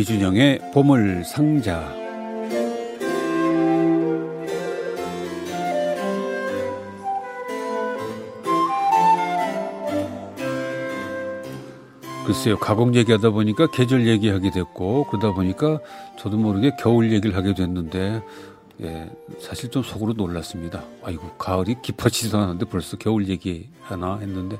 이준영의 보물 상자. 글쎄요, 가공 얘기하다 보니까 계절 얘기하게 됐고, 그러다 보니까 저도 모르게 겨울 얘기를 하게 됐는데, 예, 사실 좀 속으로 놀랐습니다. 아이고, 가을이 깊어지지도 않았는데 벌써 겨울 얘기하나 했는데,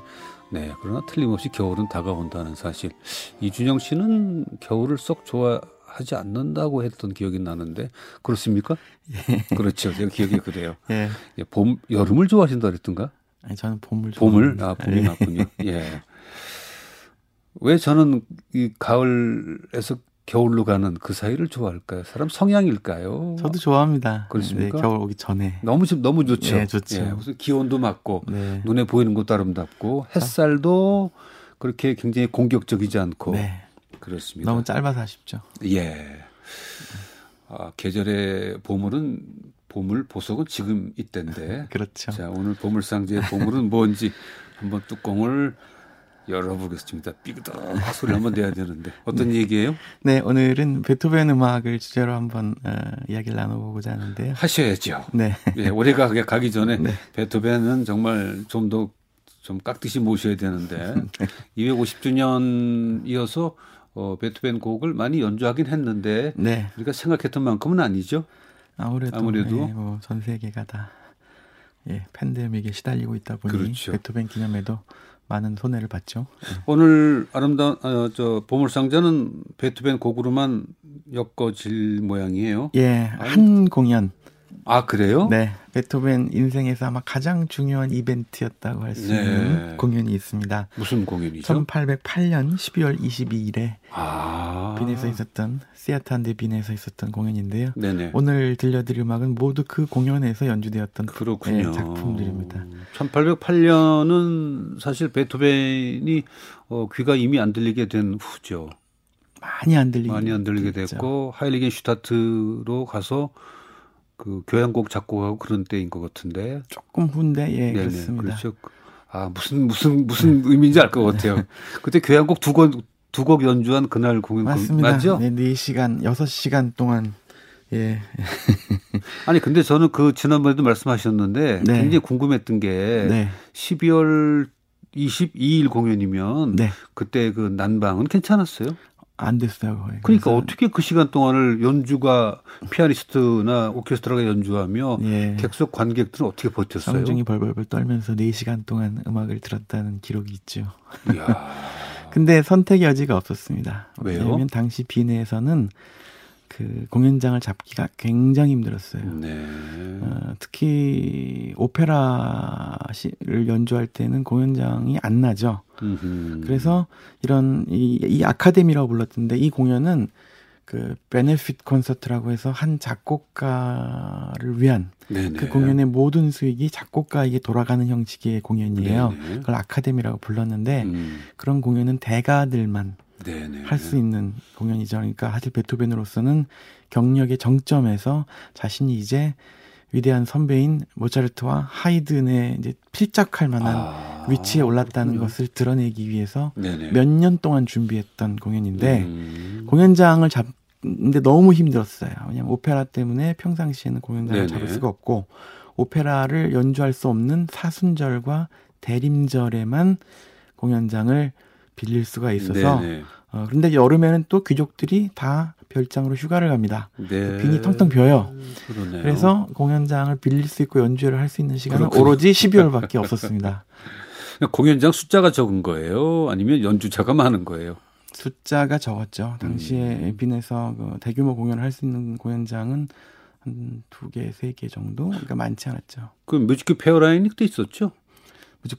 네, 그러나 틀림없이 겨울은 다가온다는 사실. 이준영 씨는 겨울을 썩 좋아하지 않는다고 했던 기억이 나는데, 그렇습니까? 예. 그렇죠. 제가 기억이 그래요. 예. 예. 봄, 여름을 좋아하신다 그랬던가? 아니, 저는 봄을 봄을? 아, 봄이 예. 맞군요. 예. 왜 저는 이 가을에서 겨울로 가는 그 사이를 좋아할까요? 사람 성향일까요? 저도 좋아합니다. 그렇습니까? 네, 겨울 오기 전에. 너무 너무 좋죠. 네, 좋죠. 예, 무슨 기온도 맞고 네. 눈에 보이는 것도 아름답고 햇살도 그렇게 굉장히 공격적이지 않고 네. 그렇습니다. 너무 짧아서 아쉽죠. 예. 아, 계절의 보물은 보물 보석은 지금 이때인데. 그렇죠. 자, 오늘 보물상자의 보물은 뭔지 한번 뚜껑을 열어보겠습니다. 삐그덕 소리 한번 내야 되는데 어떤 네. 얘기예요? 네, 오늘은 베토벤 음악을 주제로 한번 어, 이야기를 나눠보고자 하는데요. 하셔야죠. 네. 네 올해가 가기 전에 네. 베토벤은 정말 좀더좀 깍듯이 모셔야 되는데 네. 250주년이어서 어, 베토벤 곡을 많이 연주하긴 했는데 네. 우리가 생각했던 만큼은 아니죠. 아무래도, 아무래도 네, 뭐전 세계가 다 예, 팬데믹에 시달리고 있다 보니 그렇죠. 베토벤 기념회도 많은 손해를 봤죠. 네. 오늘 아름다운 어, 저 보물상자는 베토벤 곡으로만 엮어질 모양이에요. 예, 한 공연 아 그래요? 네, 베토벤 인생에서 아마 가장 중요한 이벤트였다고 할수 네. 있는 공연이 있습니다. 무슨 공연이죠? 1808년 12월 22일에 아. 빈에서 있었던 시아탄데 빈에서 있었던 공연인데요. 네네. 오늘 들려드릴 음악은 모두 그 공연에서 연주되었던 그렇군요. 네, 작품들입니다. 1808년은 사실 베토벤이 어, 귀가 이미 안 들리게 된 후죠. 많이 안 들리게 많이 안 들리게 됐고 하일리겐 슈타트로 가서 그 교향곡 작곡하고 그런 때인 것 같은데 조금 후인데 예 네네, 그렇습니다. 그렇죠. 아 무슨 무슨 무슨 의미인지 알 것 같아요. 그때 교향곡 두곡 두 곡 연주한 그날 공연 맞습니다. 맞죠? 네, 4시간 6시간 동안 예. 아니 근데 저는 그 지난번에도 말씀하셨는데 네. 굉장히 궁금했던 게 네. 12월 22일 공연이면 네. 그때 그 난방은 괜찮았어요? 안 됐어요. 거의. 그러니까 어떻게 그 시간 동안을 연주가 피아니스트나 오케스트라가 연주하며 예. 객석 관객들은 어떻게 버텼어요? 성중이 벌벌벌 떨면서 4시간 동안 음악을 들었다는 기록이 있죠. 근데 선택 여지가 없었습니다. 왜요? 왜냐하면 당시 비내에서는 그 공연장을 잡기가 굉장히 힘들었어요. 네. 어, 특히 오페라를 연주할 때는 공연장이 안 나죠. 음흠. 그래서 이런 이, 이 아카데미라고 불렀던데 이 공연은 그 베네핏 콘서트라고 해서 한 작곡가를 위한 네네. 그 공연의 모든 수익이 작곡가에게 돌아가는 형식의 공연이에요. 네네. 그걸 아카데미라고 불렀는데 음. 그런 공연은 대가들만 할 수 있는 공연이죠. 그러니까 사실 베토벤으로서는 경력의 정점에서 자신이 이제 위대한 선배인 모차르트와 하이든의 이제 필적할 만한 아, 위치에 올랐다는 그렇군요. 것을 드러내기 위해서 몇 년 동안 준비했던 공연인데 음. 공연장을 잡는데 너무 힘들었어요. 왜냐하면 오페라 때문에 평상시에는 공연장을 네네. 잡을 수가 없고 오페라를 연주할 수 없는 사순절과 대림절에만 공연장을 빌릴 수가 있어서 어, 그런데 여름에는 또 귀족들이 다 별장으로 휴가를 갑니다. 네. 빈이 텅텅 비어요. 그러네요. 그래서 공연장을 빌릴 수 있고 연주를 할 수 있는 시간은 그렇군요. 오로지 12월밖에 없었습니다. 공연장 숫자가 적은 거예요? 아니면 연주자가 많은 거예요? 숫자가 적었죠. 당시에 음. 빈에서 그 대규모 공연을 할 수 있는 공연장은 한 두 개, 세 개 정도? 그러니까 많지 않았죠. 그 무지크페어라인이 그때 있었죠?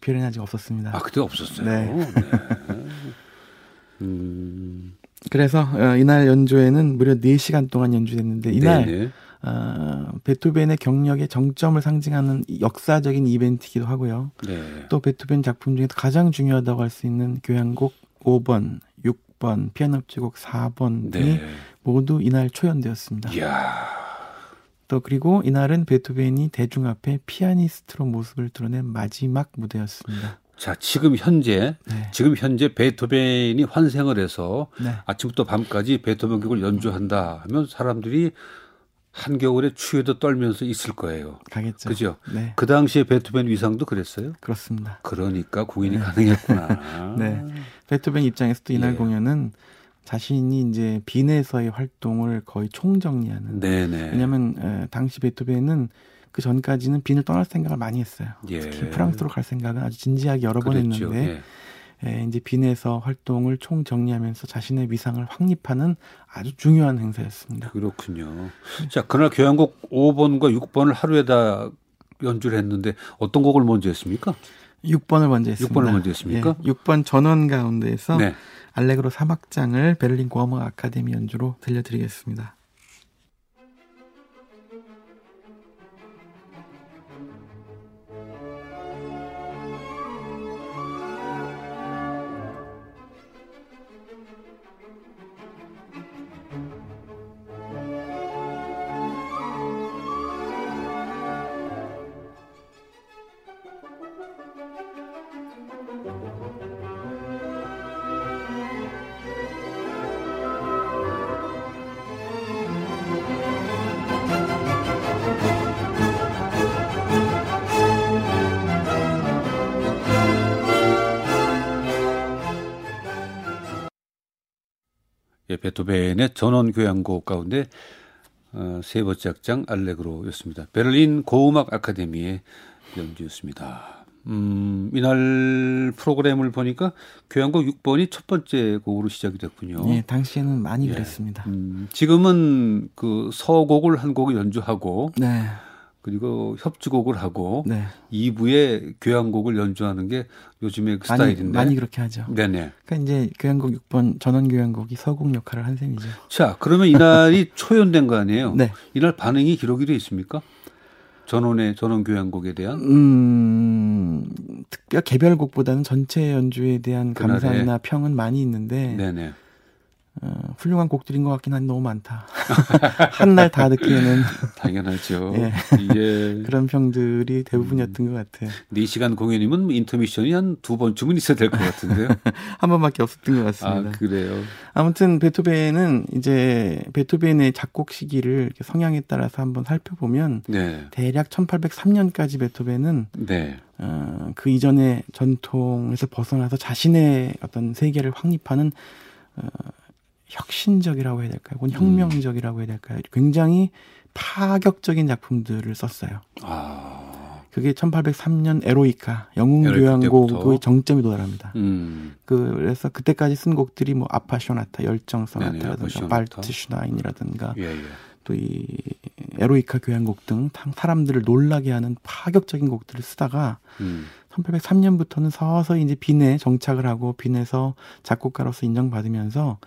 페어라인 아직 없었습니다. 아, 그때 없었어요? 네. 네. 음. 그래서 어, 이날 연주회는 무려 4시간 동안 연주됐는데 이날 어, 베토벤의 경력의 정점을 상징하는 역사적인 이벤트이기도 하고요. 네. 또 베토벤 작품 중에서 가장 중요하다고 할 수 있는 교향곡 5번, 6번, 피아노 협주곡 4번 등이 네. 모두 이날 초연되었습니다. 이야. 또 그리고 이날은 베토벤이 대중 앞에 피아니스트로 모습을 드러낸 마지막 무대였습니다. 자, 지금 현재 네. 지금 현재 베토벤이 환생을 해서 네. 아침부터 밤까지 베토벤 곡을 연주한다 하면 사람들이 한겨울에 추위도 떨면서 있을 거예요. 가겠죠. 그죠? 네. 그 당시에 베토벤 위상도 그랬어요? 그렇습니다. 그러니까 공연이 네. 가능했구나. 네. 베토벤 입장에서도 이날 예. 공연은 자신이 이제 빈에서의 활동을 거의 총정리하는. 네네. 왜냐하면 에, 당시 베토벤은 그 전까지는 빈을 떠날 생각을 많이 했어요. 예. 특히 프랑스로 갈 생각은 아주 진지하게 여러 번 그랬죠. 했는데 예. 에, 이제 빈에서 활동을 총 정리하면서 자신의 위상을 확립하는 아주 중요한 행사였습니다. 그렇군요. 자, 그날 교향곡 5번과 6번을 하루에 다 연주를 했는데 어떤 곡을 먼저 했습니까? 6번을 먼저 했습니다. 6번을 먼저 했습니까? 예, 6번 전원 가운데에서 네. 알레그로 사막장을 베를린 고음악 아카데미 연주로 들려드리겠습니다. 베토벤의 전원 교향곡 가운데 어, 세 번째 악장 알레그로였습니다. 베를린 고음악 아카데미의 연주였습니다. 음, 이날 프로그램을 보니까 교향곡 6번이 첫 번째 곡으로 시작이 됐군요. 네, 당시에는 많이 예. 그랬습니다. 음, 지금은 그 서곡을 한 곡을 연주하고 네. 그리고 협주곡을 하고 네. 2부에 교향곡을 연주하는 게 요즘의 그 많이, 스타일인데 많이 그렇게 하죠. 네네. 그러니까 이제 교향곡 6번 전원 교향곡이 서곡 역할을 한 셈이죠. 자, 그러면 이날이 초연된 거 아니에요? 네. 이날 반응이 기록이 돼 있습니까? 전원의 전원 교향곡에 대한 음, 특별 개별곡보다는 전체 연주에 대한 감상이나 평은 많이 있는데 네네. 어, 훌륭한 곡들인 것 같긴 한데 너무 많다. 한 날 다 듣기에는 당연하죠. 예. 예. 그런 평들이 대부분이었던 음. 것 같아요. 4시간 공연이면 인터미션이 한 두 번쯤은 있어야 될 것 같은데요. 한 번밖에 없었던 것 같습니다. 아, 그래요. 아무튼 베토벤은 이제 베토벤의 작곡 시기를 성향에 따라서 한번 살펴보면 네. 대략 1803년까지 베토벤은 네. 어, 그 이전의 전통에서 벗어나서 자신의 어떤 세계를 확립하는 어, 혁신적이라고 해야 될까요? 혹은 혁명적이라고 해야 될까요? 굉장히 파격적인 작품들을 썼어요. 아. 그게 1803년 에로이카 영웅 교향곡의 정점이 도달합니다. 음. 그래서 그때까지 쓴 곡들이 뭐 아파쇼나타 열정 소나타라든가 발트 슈나인이라든가 예, 예. 또이 에로이카 교향곡 등 사람들을 놀라게 하는 파격적인 곡들을 쓰다가 음. 1803년부터는 서서히 이제 빈에 정착을 하고 빈에서 작곡가로서 인정받으면서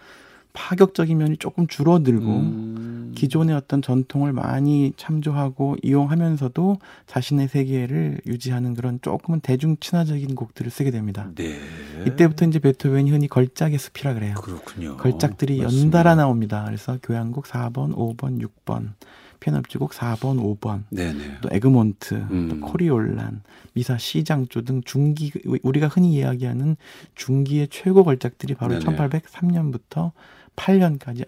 파격적인 면이 조금 줄어들고 음. 기존의 어떤 전통을 많이 참조하고 이용하면서도 자신의 세계를 유지하는 그런 조금은 대중 친화적인 곡들을 쓰게 됩니다. 네. 이때부터 이제 베토벤이 흔히 걸작의 숲이라 그래요. 그렇군요. 걸작들이 맞습니다. 연달아 나옵니다. 그래서 교향곡 4번, 5번, 6번, 피아노협주곡 4번, 5번, 네네. 또 에그몬트, 음. 또 코리올란, 미사 C장조 등 중기 우리가 흔히 이야기하는 중기의 최고 걸작들이 바로 네네. 1803년부터 8년까지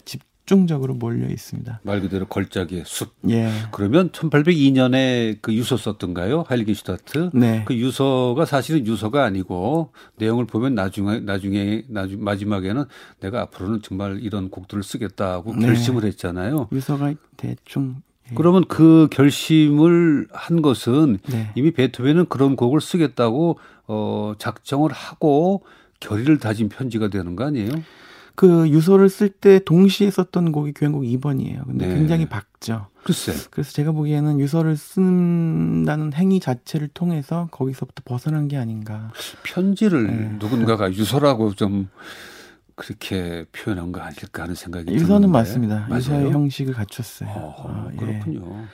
집중적으로 몰려 있습니다. 말 그대로 걸작의 숲. 예. 그러면 1802년에 그 유서 썼던가요? 하일기슈타트. 네. 그 유서가 사실은 유서가 아니고 내용을 보면 나중에 나중에 나중 마지막에는 내가 앞으로는 정말 이런 곡들을 쓰겠다고 네. 결심을 했잖아요. 유서가 대충 예. 그러면 그 결심을 한 것은 네. 이미 베토벤은 그런 곡을 쓰겠다고 어 작정을 하고 결의를 다진 편지가 되는 거 아니에요? 그 유서를 쓸 때 동시에 썼던 곡이 교향곡 2번이에요. 근데 네. 굉장히 박죠. 글쎄. 그래서 제가 보기에는 유서를 쓴다는 행위 자체를 통해서 거기서부터 벗어난 게 아닌가. 편지를 네. 누군가가 유서라고 좀 그렇게 표현한 거 아닐까 하는 생각이 유서는 드는데. 맞습니다. 맞아요? 유서의 형식을 갖췄어요. 어, 아, 예. 그렇군요. 예.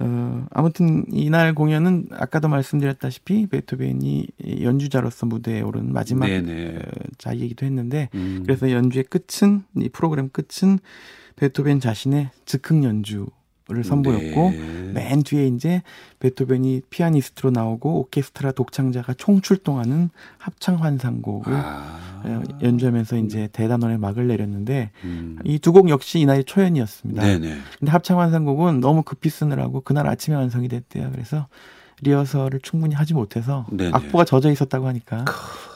어, 아무튼 이날 공연은 아까도 말씀드렸다시피 베토벤이 연주자로서 무대에 오른 마지막 네네. 어, 자리이기도 했는데 음. 그래서 연주의 끝은 이 프로그램 끝은 베토벤 자신의 즉흥 연주 를 선보였고 네. 맨 뒤에 이제 베토벤이 피아니스트로 나오고 오케스트라 독창자가 총출동하는 합창 환상곡을 아. 어, 연주하면서 이제 대단원의 막을 내렸는데 음. 이두 곡 역시 이날 초연이었습니다. 네네. 근데 합창 환상곡은 너무 급히 쓰느라고 그날 아침에 완성이 됐대요. 그래서 리허설을 충분히 하지 못해서 네네. 악보가 젖어 있었다고 하니까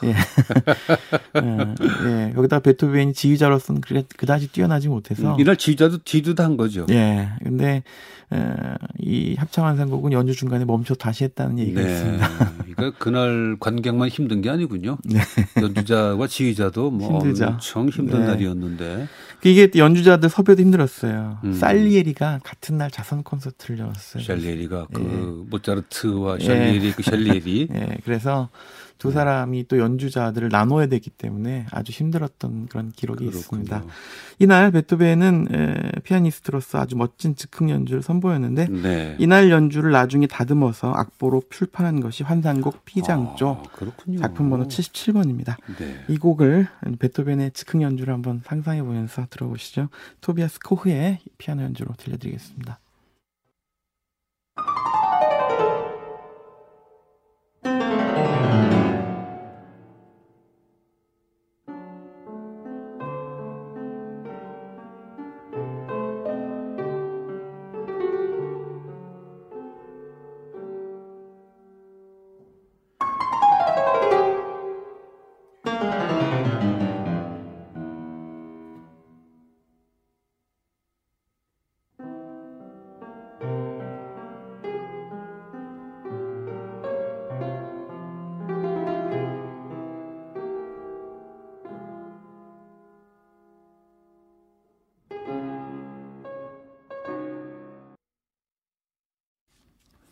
예. 예. 예. 여기다 베토벤이 지휘자로서는 그다지 뛰어나지 못해서 음, 이날 지휘자도 뒤두한 거죠. 예. 근데 이 합창환상곡은 연주 중간에 멈춰 다시 했다는 얘기가 네. 있습니다. 그러니까 그날 관객만 힘든 게 아니군요. 네. 연주자와 지휘자도 뭐 힘들죠. 엄청 힘든 네. 날이었는데 이게 연주자들 섭외도 힘들었어요. 음. 살리에리가 같은 날 자선 콘서트를 열었어요. 샬리에리가 그 예. 모차르트 와 샬리에리 그 샬리에리. 예. 그래서 두 네. 사람이 또 연주자들을 나눠야 되기 때문에 아주 힘들었던 그런 기록이 그렇군요. 있습니다. 이날 베토벤은 에, 피아니스트로서 아주 멋진 즉흥 연주를 선보였는데 네. 이날 연주를 나중에 다듬어서 악보로 출판한 것이 환상곡 피장조 아, 작품 번호 77번입니다. 네. 이 곡을 베토벤의 즉흥 연주를 한번 상상해 보면서 들어보시죠. 토비아스 코흐의 피아노 연주로 들려드리겠습니다.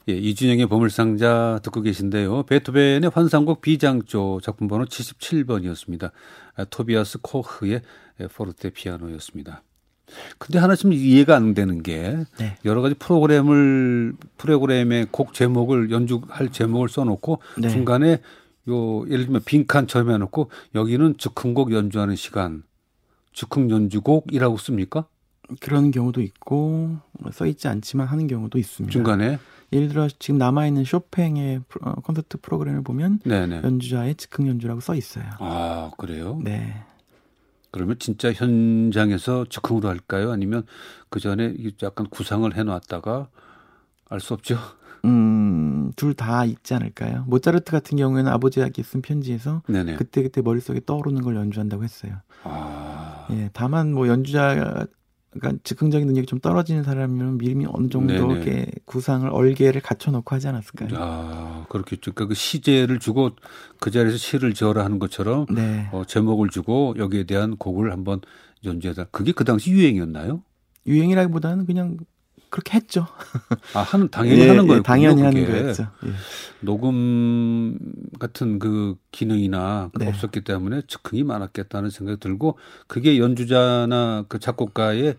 예, 이준영의 보물상자 듣고 계신데요. 베토벤의 환상곡 비장조 작품 번호 77번이었습니다. 아, 토비아스 코흐의 포르테 피아노였습니다. 근데 하나 좀 이해가 안 되는 게 네. 여러 가지 프로그램을 프로그램의 곡 제목을 연주할 제목을 써놓고 네. 중간에 요 예를 들면 빈칸 점해놓고 여기는 즉흥곡 연주하는 시간 즉흥 연주곡이라고 씁니까? 그런 경우도 있고 써 있지 않지만 하는 경우도 있습니다. 중간에 예를 들어 지금 남아 있는 쇼팽의 어, 콘서트 프로그램을 보면 네네. 연주자의 즉흥 연주라고 써 있어요. 아 그래요? 네. 그러면 진짜 현장에서 즉흥으로 할까요? 아니면 그 전에 약간 구상을 해놨다가 알 수 없죠. 음, 둘 다 있지 않을까요? 모차르트 같은 경우에는 아버지에게 쓴 편지에서 네네. 그때 그때 머릿속에 떠오르는 걸 연주한다고 했어요. 아. 예, 다만 뭐 연주자 그러니까 즉흥적인 능력이 좀 떨어지는 사람이면 미리 어느 정도 이렇게 구상을 얼개를 갖춰놓고 하지 않았을까요? 아 그렇겠죠. 그러니까 그 시제를 주고 그 자리에서 시를 지어라 하는 것처럼 네. 어, 제목을 주고 여기에 대한 곡을 한번 연주해다. 그게 그 당시 유행이었나요? 유행이라기보다는 그냥 그렇게 했죠. 아, 하는 당연히 예, 하는 거예요. 예, 당연히 하는 거였죠. 예. 녹음 같은 그 기능이나 네. 없었기 때문에 즉흥이 많았겠다는 생각이 들고 그게 연주자나 그 작곡가의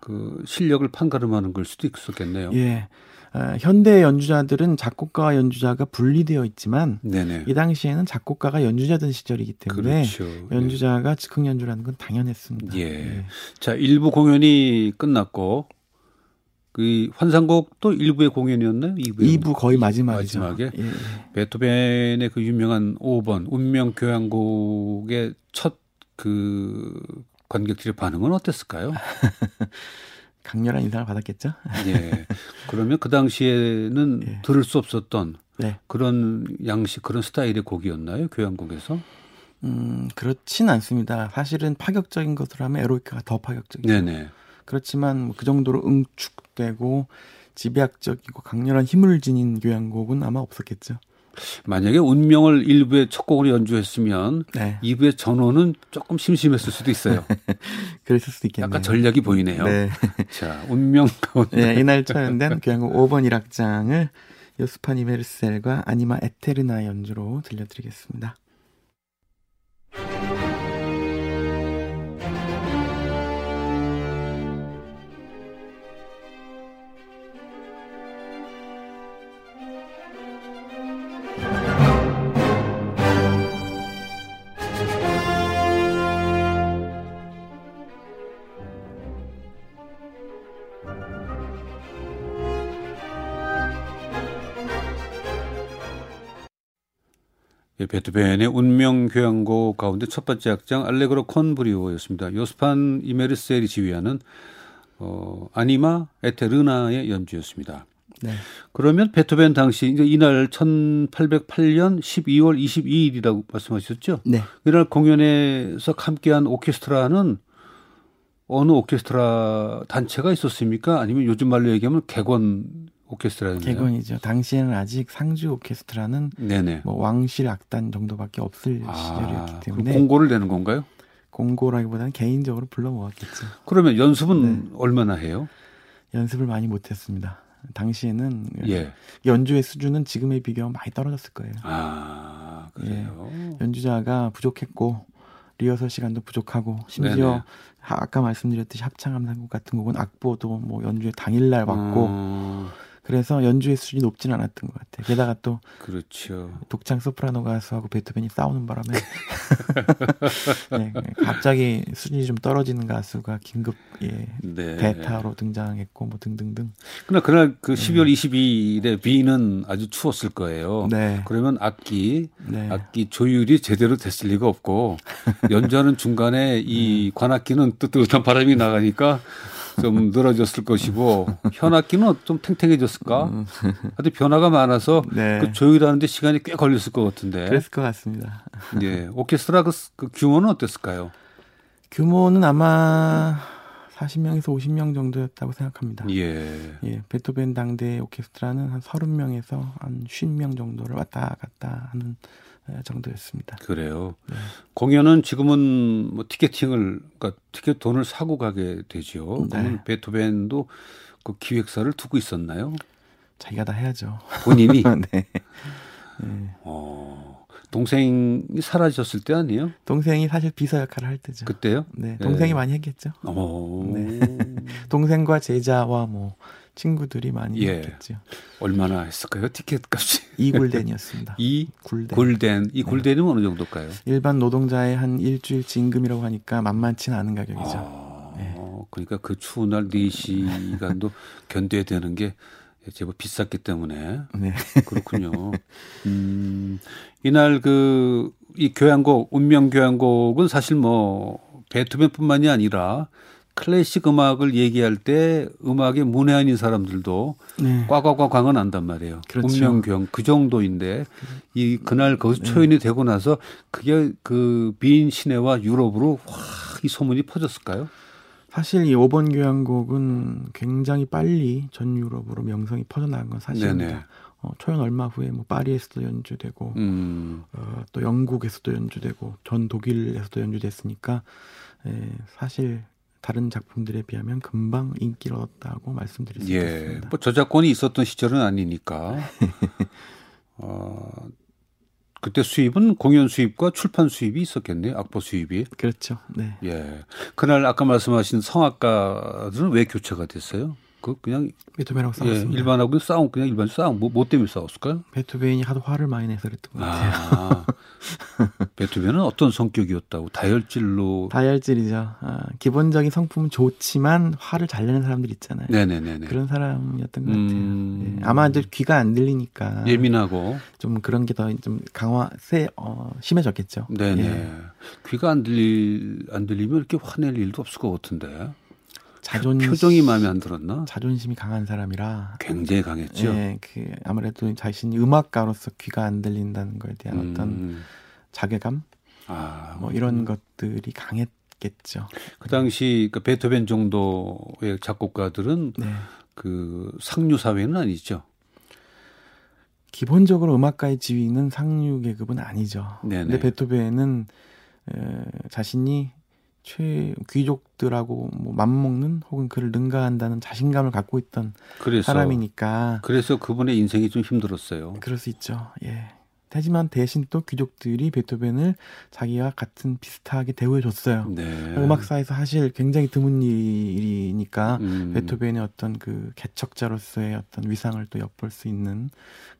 그 실력을 판가름하는 걸 수도 있었겠네요. 예. 어, 현대 연주자들은 작곡가와 연주자가 분리되어 있지만 네네. 이 당시에는 작곡가가 연주자던 시절이기 때문에 그렇죠. 연주자가 네. 즉흥 연주라는 건 당연했습니다. 예. 예. 자, 일부 공연이 끝났고 그 환상곡도 일부의 공연이었나요? 2부, 2부 거의 마지막이죠. 마지막에 예, 예. 베토벤의 그 유명한 5번 운명 교향곡의 첫그 관객들의 반응은 어땠을까요? 강렬한 인상을 받았겠죠. 예. 그러면 그 당시에는 예. 들을 수 없었던 네. 그런 양식, 그런 스타일의 곡이었나요? 교향곡에서? 음, 그렇진 않습니다. 사실은 파격적인 것으로 하면 에로이카가 더 파격적이죠. 네네. 그렇지만 뭐그 정도로 응축되고 지배학적이고 강렬한 힘을 지닌 교향곡은 아마 없었겠죠. 만약에 운명을 1부의 첫 곡으로 연주했으면 네. 2부의 전원은 조금 심심했을 수도 있어요. 그랬을 수도 있겠네요. 약간 전략이 보이네요. 네. 자, 운명 가운데. 네, 이날 초연된 교향곡 5번 1악장을 요스파니 메르셀과 아니마 에테르나 연주로 들려드리겠습니다. 예, 베토벤의 운명 교향곡 가운데 첫 번째 악장 알레그로 콘 브리오였습니다. 요스판 이메르셀이 지휘하는 어, 아니마 에테르나의 연주였습니다. 네. 그러면 베토벤 당시 이제 이날 1808년 12월 22일이라고 말씀하셨죠? 네. 이날 공연에서 함께한 오케스트라는 어느 오케스트라 단체가 있었습니까? 아니면 요즘 말로 얘기하면 객원 오케스트라였나요? 객원이죠. 당시에는 아직 상주 오케스트라는 네네. 뭐 왕실 악단 정도밖에 없을 아, 시절이었기 때문에 공고를 내는 건가요? 공고라기보다는 개인적으로 불러 모았겠죠. 그러면 연습은 네. 얼마나 해요? 연습을 많이 못했습니다. 당시에는 예. 연주의 수준은 지금에 비교하면 많이 떨어졌을 거예요. 아 그래요. 예. 연주자가 부족했고 리허설 시간도 부족하고 심지어 네네. 아까 말씀드렸듯이 합창함상곡 같은 곡은 악보도 뭐 연주의 당일날 왔고 음. 그래서 연주의 수준이 높지는 않았던 것 같아요. 게다가 또 그렇죠. 독창 소프라노 가수하고 베토벤이 싸우는 바람에 네, 갑자기 수준이 좀 떨어지는 가수가 긴급 예, 네. 대타로 등장했고 뭐 등등등. 그러나 그날 그 12월 네. 22일에 비는 아주 추웠을 거예요. 네. 그러면 악기 네. 악기 조율이 제대로 됐을 리가 없고 연주하는 중간에 이 음. 관악기는 뜨뜻한 바람이 나가니까 좀 늘어졌을 것이고 현악기는 좀 탱탱해졌을까? 음. 하여튼 변화가 많아서 네. 그 조율하는데 시간이 꽤 걸렸을 것 같은데. 그랬을 것 같습니다. 예, 오케스트라 그, 그 규모는 어땠을까요? 규모는 아마 40명에서 50명 정도였다고 생각합니다. 예. 예, 베토벤 당대 오케스트라는 한 30명에서 한 50명 정도를 왔다 갔다 하는 네, 정도였습니다. 그래요. 네. 공연은 지금은 뭐 티켓팅을 그러니까 티켓 돈을 사고 가게 되죠. 네. 그러면 베토벤도 그 기획사를 두고 있었나요? 자기가 다 해야죠. 본인이. 네. 네. 어. 동생이 사라졌을 때 아니에요? 동생이 사실 비서 역할을 할 때죠. 그때요? 네, 동생이 네. 많이 했겠죠. 네. 동생과 제자와 뭐 친구들이 많이 예. 했겠죠. 얼마나 했을까요? 티켓 값이? 2굴덴이었습니다. 2 굴덴. 굴덴. 이 네. 굴덴은 네. 어느 정도일까요? 일반 노동자의 한 일주일 진금이라고 하니까 만만치는 않은 가격이죠. 아, 네. 그러니까 그 추운 날 4시간도 견뎌야 되는 게 제법 비쌌기 때문에 네. 그렇군요. 음, 이날 그 이 교향곡 운명 교향곡은 사실 뭐 베토벤뿐만이 아니라 클래식 음악을 얘기할 때 음악에 문외한인 사람들도 네. 꽉꽉꽉 광은 안단 말이에요. 그렇죠. 운명경 그 정도인데 이 그날 거기서 네. 초연이 되고 나서 그게 그 비인 시내와 유럽으로 확 이 소문이 퍼졌을까요? 사실 이 5번 교향곡은 굉장히 빨리 전 유럽으로 명성이 퍼져나간 건 사실입니다. 어, 초연 얼마 후에 뭐 파리에서도 연주되고 음. 어, 또 영국에서도 연주되고 전 독일에서도 연주됐으니까 예, 사실 다른 작품들에 비하면 금방 인기를 얻었다고 말씀드릴 수 예, 있습니다. 뭐 저작권이 있었던 시절은 아니니까. 어, 그때 수입은 공연 수입과 출판 수입이 있었겠네요. 악보 수입이. 그렇죠. 네. 예. 그날 아까 말씀하신 성악가들은 왜 교체가 됐어요? 그 그냥 베토벤하고 싸웠습니다. 예, 일반하고 싸움 그냥 일반 싸움 뭐, 뭐 때문에 싸웠을까요? 베토벤이 하도 화를 많이 내서 그랬던 것 같아요. 아, 베토벤은 어떤 성격이었다고 다혈질로 다혈질이죠. 아, 기본적인 성품은 좋지만 화를 잘 내는 사람들 있잖아요. 네네네. 그런 사람이었던 것 같아요. 음... 예, 아마 이제 귀가 안 들리니까 예민하고 좀 그런 게 더 좀 강화 세 어, 심해졌겠죠. 네네. 예. 귀가 안 들리 안 들리면 이렇게 화낼 일도 없을 것 같은데. 자존 표정이 마음에 안 들었나? 자존심이 강한 사람이라 굉장히 강했죠. 예, 그 아무래도 자신이 음악가로서 귀가 안 들린다는 거에 대한 음. 어떤 자괴감, 아, 뭐 이런 음. 것들이 강했겠죠. 그 당시 그 베토벤 정도의 작곡가들은 네. 그 상류 사회는 아니죠. 기본적으로 음악가의 지위는 상류 계급은 아니죠. 네네. 근데 베토벤은 에, 자신이 최 귀족들하고 뭐 맞먹는 혹은 그를 능가한다는 자신감을 갖고 있던 그래서, 사람이니까 그래서 그분의 인생이 좀 힘들었어요. 그럴 수 있죠. 예. 하지만 대신 또 귀족들이 베토벤을 자기와 같은 비슷하게 대우해 줬어요. 네. 음악사에서 사실 굉장히 드문 일이니까 음. 베토벤의 어떤 그 개척자로서의 어떤 위상을 또 엿볼 수 있는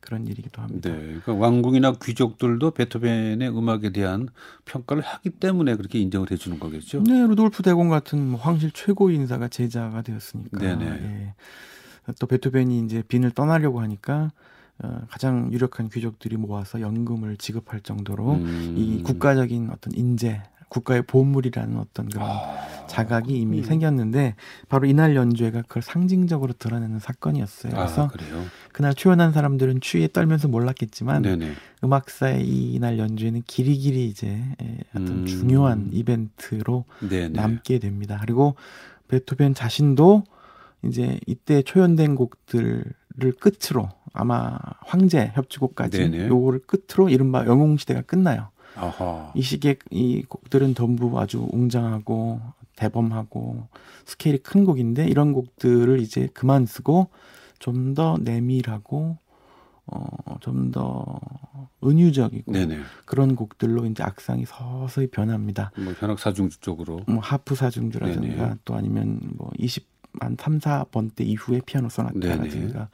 그런 일이기도 합니다. 네. 그러니까 왕궁이나 귀족들도 베토벤의 음악에 대한 평가를 하기 때문에 그렇게 인정을 해주는 거겠죠. 네, 루돌프 대공 같은 뭐 황실 최고 인사가 제자가 되었으니까. 네네. 예. 또 베토벤이 이제 빈을 떠나려고 하니까 어, 가장 유력한 귀족들이 모아서 연금을 지급할 정도로 음. 이 국가적인 어떤 인재 국가의 보물이라는 어떤 그런 아, 자각이 이미 음. 생겼는데 바로 이날 연주회가 그걸 상징적으로 드러내는 사건이었어요. 아, 그래서 아, 그날 초연한 사람들은 추위에 떨면서 몰랐겠지만 네네. 음악사의 이날 연주회는 길이 길이 이제 어떤 음. 중요한 이벤트로 네네. 남게 됩니다. 그리고 베토벤 자신도 이제 이때 초연된 곡들 을 끝으로 아마 황제 협주곡까지 네네. 요거를 끝으로 이른바 영웅 시대가 끝나요. 아하. 이 시기에 이 곡들은 전부 아주 웅장하고 대범하고 스케일이 큰 곡인데 이런 곡들을 이제 그만 쓰고 좀 더 내밀하고 어 좀 더 은유적이고 네네. 그런 곡들로 이제 악상이 서서히 변합니다. 뭐 현악 사중주 쪽으로 뭐 하프 사중주라든가 또 아니면 뭐 20 한 3, 4번 때 이후에 피아노 소나타라든가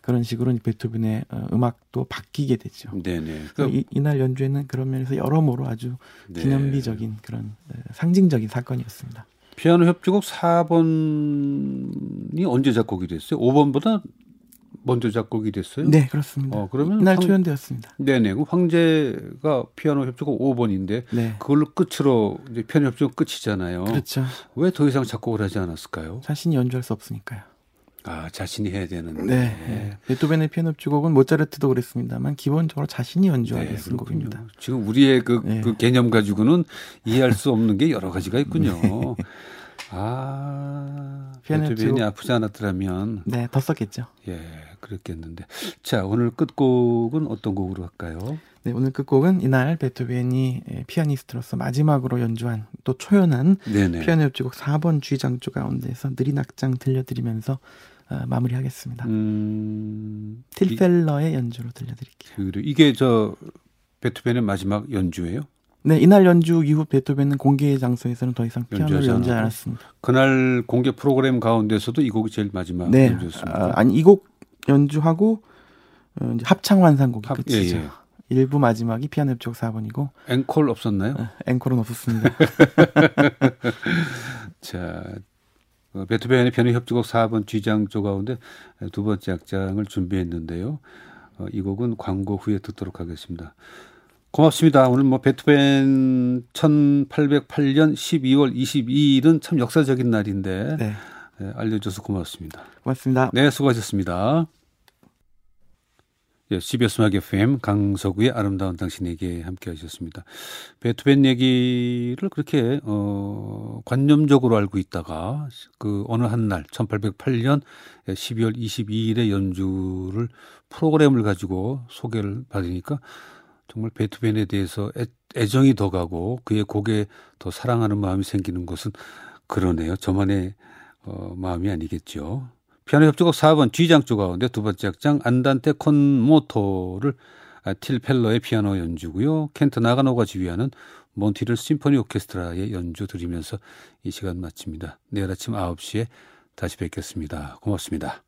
그런 식으로 베토벤의 어, 음악도 바뀌게 되죠. 네네. 그 이, 이날 연주에는 그런 면에서 여러모로 아주 네. 기념비적인 그런 어, 상징적인 사건이었습니다. 피아노 협주곡 4번이 언제 작곡이 됐어요? 5번보다 먼저 작곡이 됐어요? 네, 그렇습니다. 어, 그러면 이날 황, 초연되었습니다. 네네. 그 황제가 피아노 협주곡 5번인데 네. 그걸로 끝으로 이제 피아노 협주곡 끝이잖아요. 그렇죠. 왜 더 이상 작곡을 하지 않았을까요? 자신이 연주할 수 없으니까요. 아, 자신이 해야 되는데. 네. 네. 베토벤의 피아노 협주곡은 모차르트도 그랬습니다만 기본적으로 자신이 연주하게 네, 쓴 곡입니다. 지금 우리의 그, 네. 그 개념 가지고는 이해할 수 없는 게 여러 가지가 있군요. 네. 아, 베토벤이 아프지 않았더라면. 네, 더 썼겠죠. 예, 그랬겠는데. 자, 오늘 끝곡은 어떤 곡으로 할까요? 네, 오늘 끝곡은 이날 베토벤이 예, 피아니스트로서 마지막으로 연주한 또 초연한 네네. 피아노 협주곡 4번 G장조 가운데서 느린 악장 들려드리면서 어, 마무리하겠습니다. 음... 틸펠러의 연주로 들려드릴게요. 그리고 이게 저 베토벤의 마지막 연주예요? 네, 이날 연주 이후 베토벤은 공개 장소에서는 더 이상 피아노를 연주하지 않았습니다. 그날 공개 프로그램 가운데서도 이 곡이 제일 마지막 네, 연주였습니다. 아, 아니 이 곡 연주하고 어, 이제 합창 완성곡이 합, 끝이죠. 예, 예. 일부 마지막이 피아노 협주곡 4번이고 앵콜 없었나요? 어, 앵콜은 없었습니다. 자, 어, 베토벤의 피아노 협주곡 4번 G장조 가운데 두 번째 악장을 준비했는데요. 어, 이 곡은 광고 후에 듣도록 하겠습니다. 고맙습니다. 오늘 뭐 베토벤 1808년 12월 22일은 참 역사적인 날인데 네. 네, 알려줘서 고맙습니다. 고맙습니다. 네, 수고하셨습니다. 예, CBS 음악 FM 강서구의 아름다운 당신에게 함께 하셨습니다. 베토벤 얘기를 그렇게 어 관념적으로 알고 있다가 그 어느 한 날 1808년 12월 22일에 연주를 프로그램을 가지고 소개를 받으니까 정말 베토벤에 대해서 애, 정이더 가고 그의 곡에 더 사랑하는 마음이 생기는 것은 그러네요. 저만의 어, 마음이 아니겠죠. 피아노 협주곡 4번 G장조 가운데 두 번째 악장 안단테 콘 모토를 아, 틸 펠러의 피아노 연주고요. 켄트 나가노가 지휘하는 몬티를 심포니 오케스트라의 연주 들으면서 이 시간 마칩니다. 내일 아침 9시에 다시 뵙겠습니다. 고맙습니다.